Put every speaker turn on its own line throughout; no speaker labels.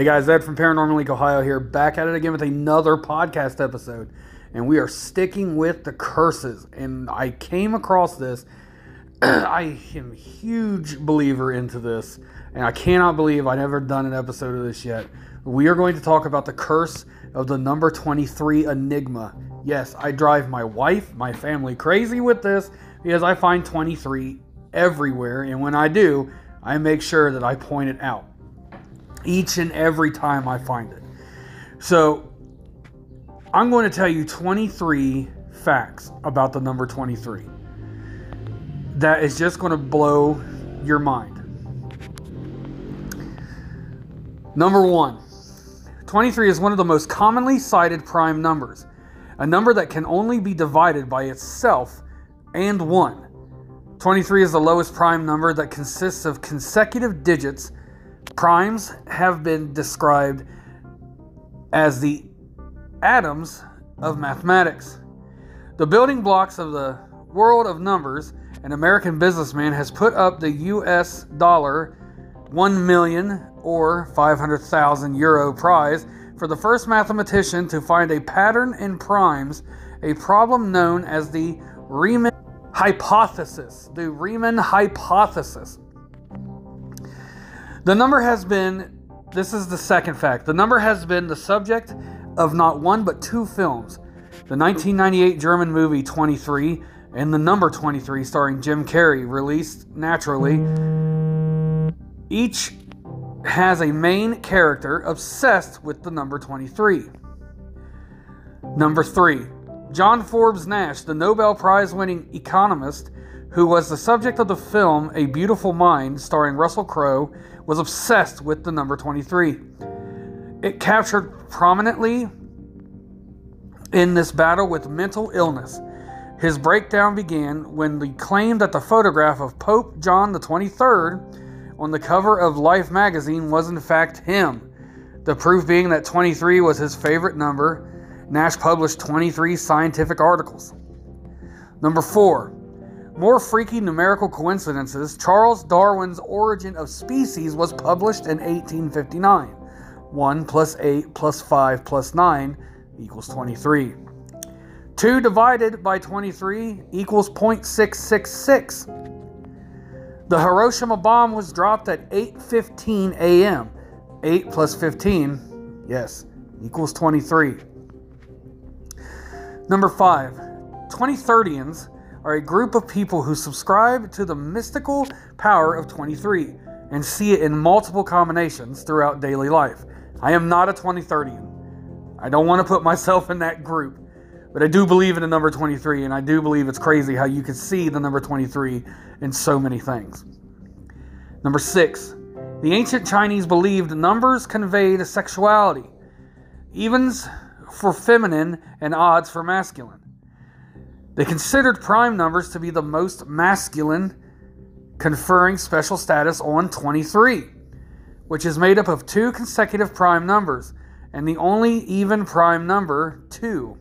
Hey guys, Ed from Paranormal League Ohio here, back at it again with another podcast episode. And we are sticking with the curses. And I came across this. I am a huge believer into this. And I cannot believe I've never done an episode of this yet. We are going to talk about the curse of the number 23 Enigma. Yes, I drive my wife, my family crazy with this because I find 23 everywhere. And when I do, I make sure that I point it out each and every time I find it. So I'm going to tell you 23 facts about the number 23 that is just going to blow your mind. Number one 23 is one of the most commonly cited prime numbers, a number that can only be divided by itself and 1. 23 is the lowest prime number that consists of consecutive digits Primes have been described as the atoms of mathematics. The building blocks of the world of numbers, an American businessman has put up the US dollar 1 million or 500,000 euro prize for the first mathematician to find a pattern in primes, a problem known as the Riemann hypothesis. The Riemann hypothesis. The number has been, this is the second fact, the number has been the subject of not one but two films the 1998 German movie 23 and the number 23 starring Jim Carrey, released naturally. Each has a main character obsessed with the number 23. Number 3. John Forbes Nash, the Nobel Prize winning economist who was the subject of the film A Beautiful Mind, starring Russell Crowe, was obsessed with the number 23. It captured prominently in this battle with mental illness. His breakdown began when he claimed that the photograph of Pope John the 23rd on the cover of Life magazine was in fact him. The proof being that 23 was his favorite number, Nash published 23 scientific articles. Number 4. More freaky numerical coincidences, Charles Darwin's Origin of Species was published in 1859. 1 plus 8 plus 5 plus 9 equals 23. 2 divided by 23 equals 0.666. The Hiroshima bomb was dropped at 8:15 a.m. 8 plus 15, yes, equals 23. Number 5. 23rdians are a group of people who subscribe to the mystical power of 23 and see it in multiple combinations throughout daily life. I am not a 2030. I don't want to put myself in that group, but I do believe in the number 23, and I do believe it's crazy how you can see the number 23 in so many things. Number six, the ancient Chinese believed numbers conveyed sexuality, evens for feminine and odds for masculine. They considered prime numbers to be the most masculine, conferring special status on 23, which is made up of two consecutive prime numbers and the only even prime number, 2.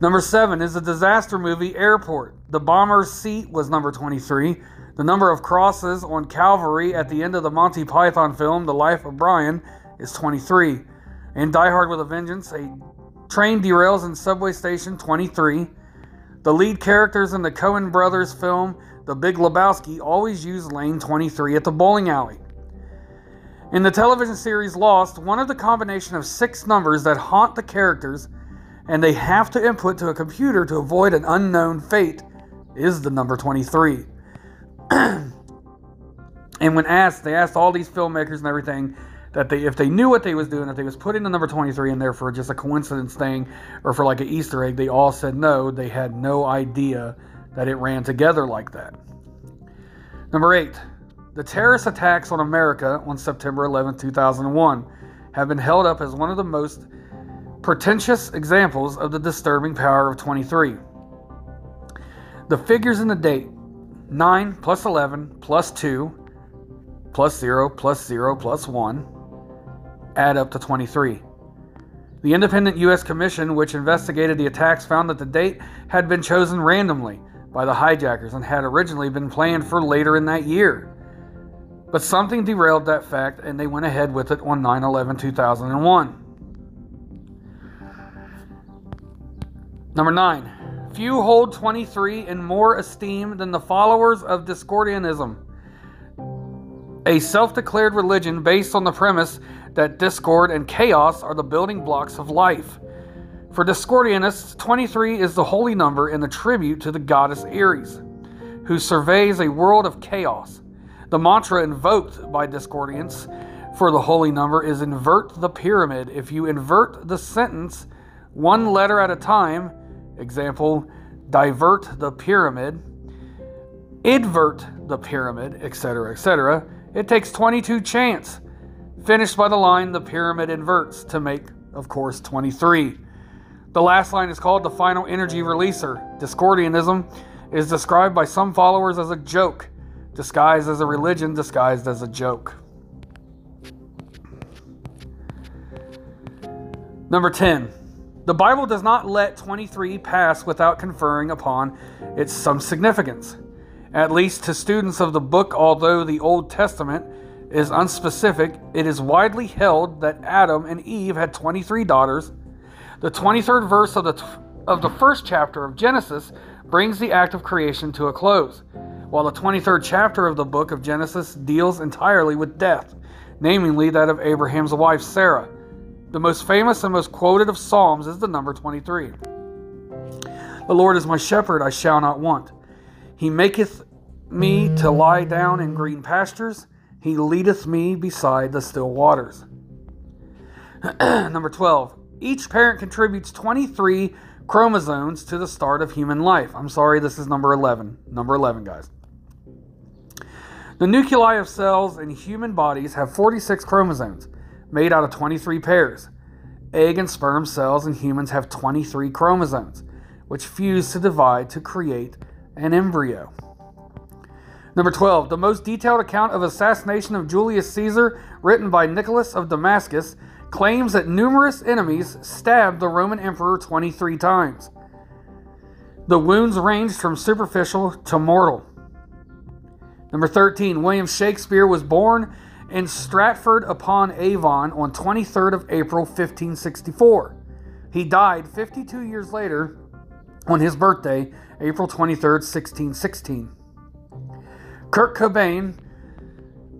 Number 7 is the disaster movie Airport. The bomber's seat was number 23. The number of crosses on Calvary at the end of the Monty Python film, The Life of Brian, is 23. In Die Hard with a Vengeance, a Train derails in subway station 23. The lead characters in the Coen brothers film The Big Lebowski always use lane 23 at the bowling alley. In the television series Lost, one of the combination of six numbers that haunt the characters and they have to input to a computer to avoid an unknown fate is the number 23. and when asked, they asked all these filmmakers and everything, that they if they knew what they was doing, if they was putting the number 23 in there for just a coincidence thing or for like an Easter egg, they all said no. They had no idea that it ran together like that. Number eight, the terrorist attacks on America on September 11, 2001, have been held up as one of the most pretentious examples of the disturbing power of 23. The figures in the date 9 plus 11 plus 2 plus 0 plus 0 plus 1 add up to 23. The independent U.S. Commission, which investigated the attacks, found that the date had been chosen randomly by the hijackers and had originally been planned for later in that year. But something derailed that fact and they went ahead with it on 9 11 2001. Number 9. Few hold 23 in more esteem than the followers of Discordianism, a self declared religion based on the premise that discord and chaos are the building blocks of life. For Discordianists, 23 is the holy number and a tribute to the goddess Eris, who surveys a world of chaos. The mantra invoked by Discordians for the holy number is invert the pyramid. If you invert the sentence one letter at a time, example, divert the pyramid, invert the pyramid, etc., etc., it takes 22 chants, finished by the line the pyramid inverts to make, of course, 23. The last line is called the final energy releaser. Discordianism is described by some followers as a joke, disguised as a religion, disguised as a joke. Number 10. The Bible does not let 23 pass without conferring upon it some significance. At least to students of the book, although the Old Testament is unspecific, it is widely held that Adam and Eve had 23 daughters the 23rd verse of the, of the first chapter of Genesis brings the act of creation to a close, while the 23rd chapter of the book of Genesis deals entirely with death, namely that of Abraham's wife Sarah. The most famous and most quoted of Psalms is the number 23. The Lord is my shepherd, I shall not want. He maketh me to lie down in green pastures, He leadeth me beside the still waters. number 12. Each parent contributes 23 chromosomes to the start of human life. I'm sorry, this is number 11. Number 11, guys. The nuclei of cells in human bodies have 46 chromosomes, made out of 23 pairs. Egg and sperm cells in humans have 23 chromosomes, which fuse to divide to create an embryo. Number 12. The most detailed account of assassination of Julius Caesar, written by Nicholas of Damascus, claims that numerous enemies stabbed the Roman emperor 23 times. The wounds ranged from superficial to mortal. Number 13, William Shakespeare was born in Stratford upon Avon on 23rd of April 1564. He died 52 years later on his birthday, April 23rd, 1616. Kurt Cobain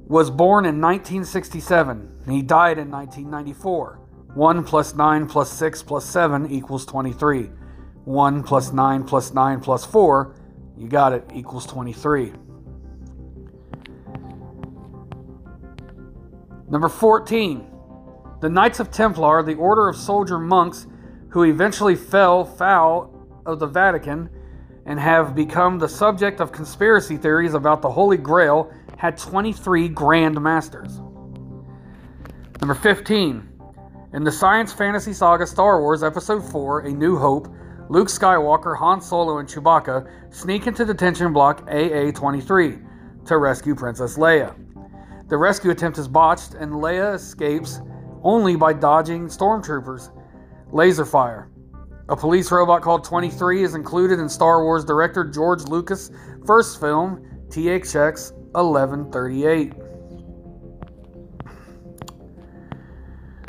was born in 1967. and He died in 1994. 1 plus 9 plus 6 plus 7 equals 23. 1 plus 9 plus 9 plus 4, you got it, equals 23. Number 14. The Knights of Templar, the order of soldier monks who eventually fell foul of the Vatican and have become the subject of conspiracy theories about the Holy Grail had 23 Grand Masters. Number 15. In the science fantasy saga Star Wars Episode 4 A New Hope, Luke Skywalker, Han Solo, and Chewbacca sneak into detention block AA 23 to rescue Princess Leia. The rescue attempt is botched, and Leia escapes only by dodging stormtroopers' laser fire. A police robot called 23 is included in Star Wars director George Lucas' first film, THX 1138.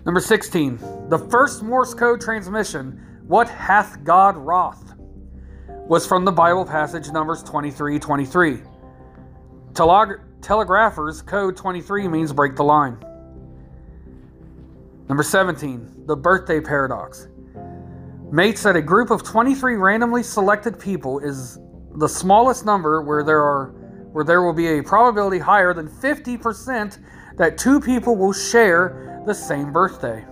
Number 16. The first Morse code transmission, What Hath God Wrought, was from the Bible passage Numbers 23 23. Teleg- telegraphers code 23 means break the line. Number 17. The birthday paradox. Mates that a group of 23 randomly selected people is the smallest number where there are where there will be a probability higher than 50% that two people will share the same birthday.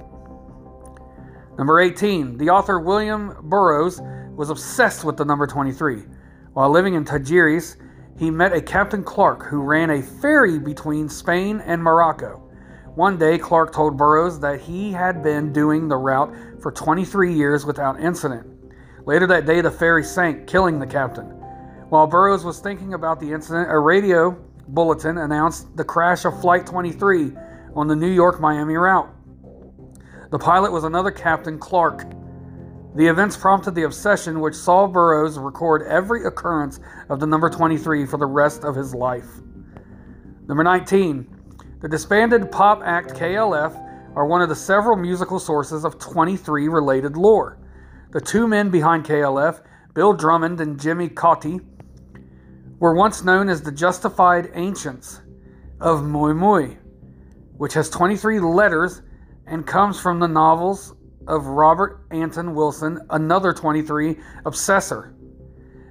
Number 18. The author William Burroughs was obsessed with the number 23. While living in Tangiers, he met a Captain Clark who ran a ferry between Spain and Morocco. One day, Clark told Burroughs that he had been doing the route for 23 years without incident. Later that day, the ferry sank, killing the captain. While Burroughs was thinking about the incident, a radio bulletin announced the crash of Flight 23 on the New York Miami route. The pilot was another Captain Clark. The events prompted the obsession, which saw Burroughs record every occurrence of the number 23 for the rest of his life. Number 19. The disbanded pop act KLF are one of the several musical sources of 23 related lore. The two men behind KLF, Bill Drummond and Jimmy Cauty, were once known as the Justified Ancients of Mu Mu, which has 23 letters and comes from the novels of Robert Anton Wilson, another 23 obsessor.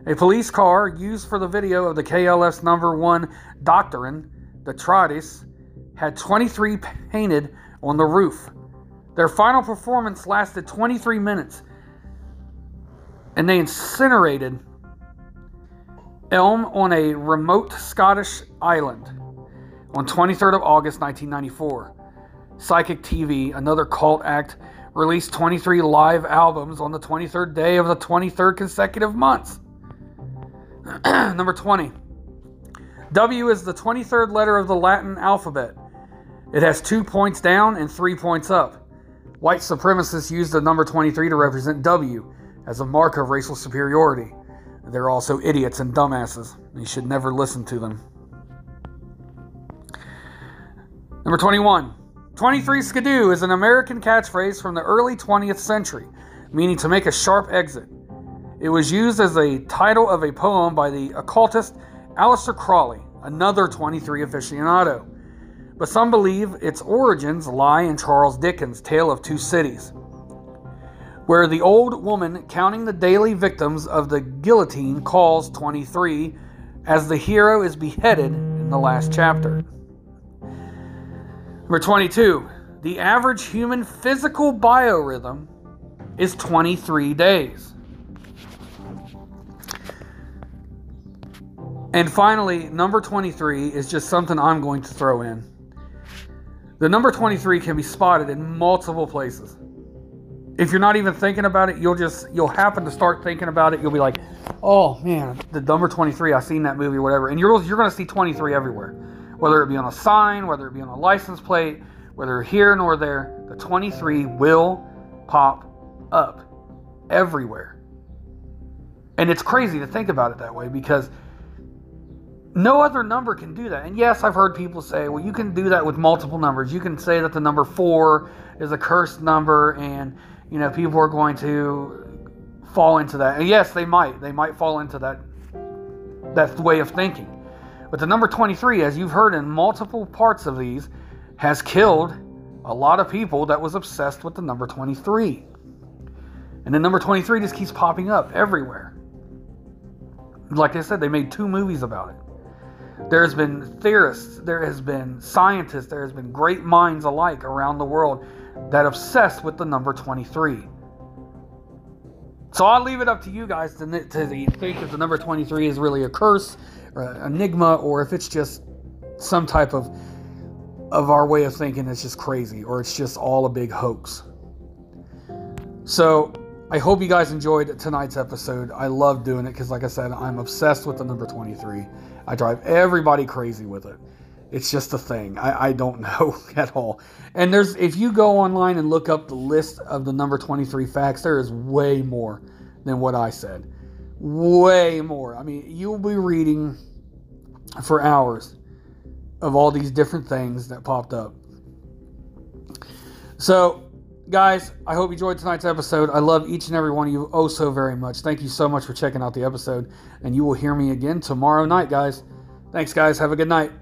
A police car used for the video of the KLF's number one doctrine, the Tardis, had 23 painted on the roof. Their final performance lasted 23 minutes, and they incinerated Elm on a remote Scottish island on 23rd of August 1994. Psychic TV, another cult act, released 23 live albums on the 23rd day of the 23rd consecutive month. Number 20. W is the 23rd letter of the Latin alphabet. It has two points down and three points up. White supremacists use the number 23 to represent W as a mark of racial superiority. They're also idiots and dumbasses. You should never listen to them. Number 21. 23 Skidoo is an American catchphrase from the early 20th century, meaning to make a sharp exit. It was used as a title of a poem by the occultist Aleister Crowley, another 23 aficionado. But some believe its origins lie in Charles Dickens' Tale of Two Cities, where the old woman counting the daily victims of the guillotine calls 23 as the hero is beheaded in the last chapter. Number 22. The average human physical biorhythm is 23 days. And finally, number 23 is just something I'm going to throw in. The number 23 can be spotted in multiple places. If you're not even thinking about it, you'll just you'll happen to start thinking about it. You'll be like, "Oh man, the number 23, I seen that movie whatever." And you're you're to see 23 everywhere whether it be on a sign, whether it be on a license plate, whether here nor there, the 23 will pop up everywhere. And it's crazy to think about it that way because no other number can do that. And yes, I've heard people say, well, you can do that with multiple numbers. You can say that the number four is a cursed number and, you know, people are going to fall into that. And yes, they might. They might fall into that that way of thinking. But the number 23, as you've heard in multiple parts of these, has killed a lot of people that was obsessed with the number 23. And the number 23 just keeps popping up everywhere. Like I said, they made two movies about it. There's been theorists, there has been scientists, there has been great minds alike around the world that obsessed with the number 23. So I'll leave it up to you guys to, to think if the number 23 is really a curse or an enigma or if it's just some type of of our way of thinking that's just crazy or it's just all a big hoax. So I hope you guys enjoyed tonight's episode. I love doing it because, like I said, I'm obsessed with the number 23. I drive everybody crazy with it. It's just a thing. I, I don't know at all. And there's if you go online and look up the list of the number 23 facts, there is way more than what I said. Way more. I mean, you'll be reading for hours of all these different things that popped up. So, guys, I hope you enjoyed tonight's episode. I love each and every one of you oh so very much. Thank you so much for checking out the episode, and you will hear me again tomorrow night, guys. Thanks, guys. Have a good night.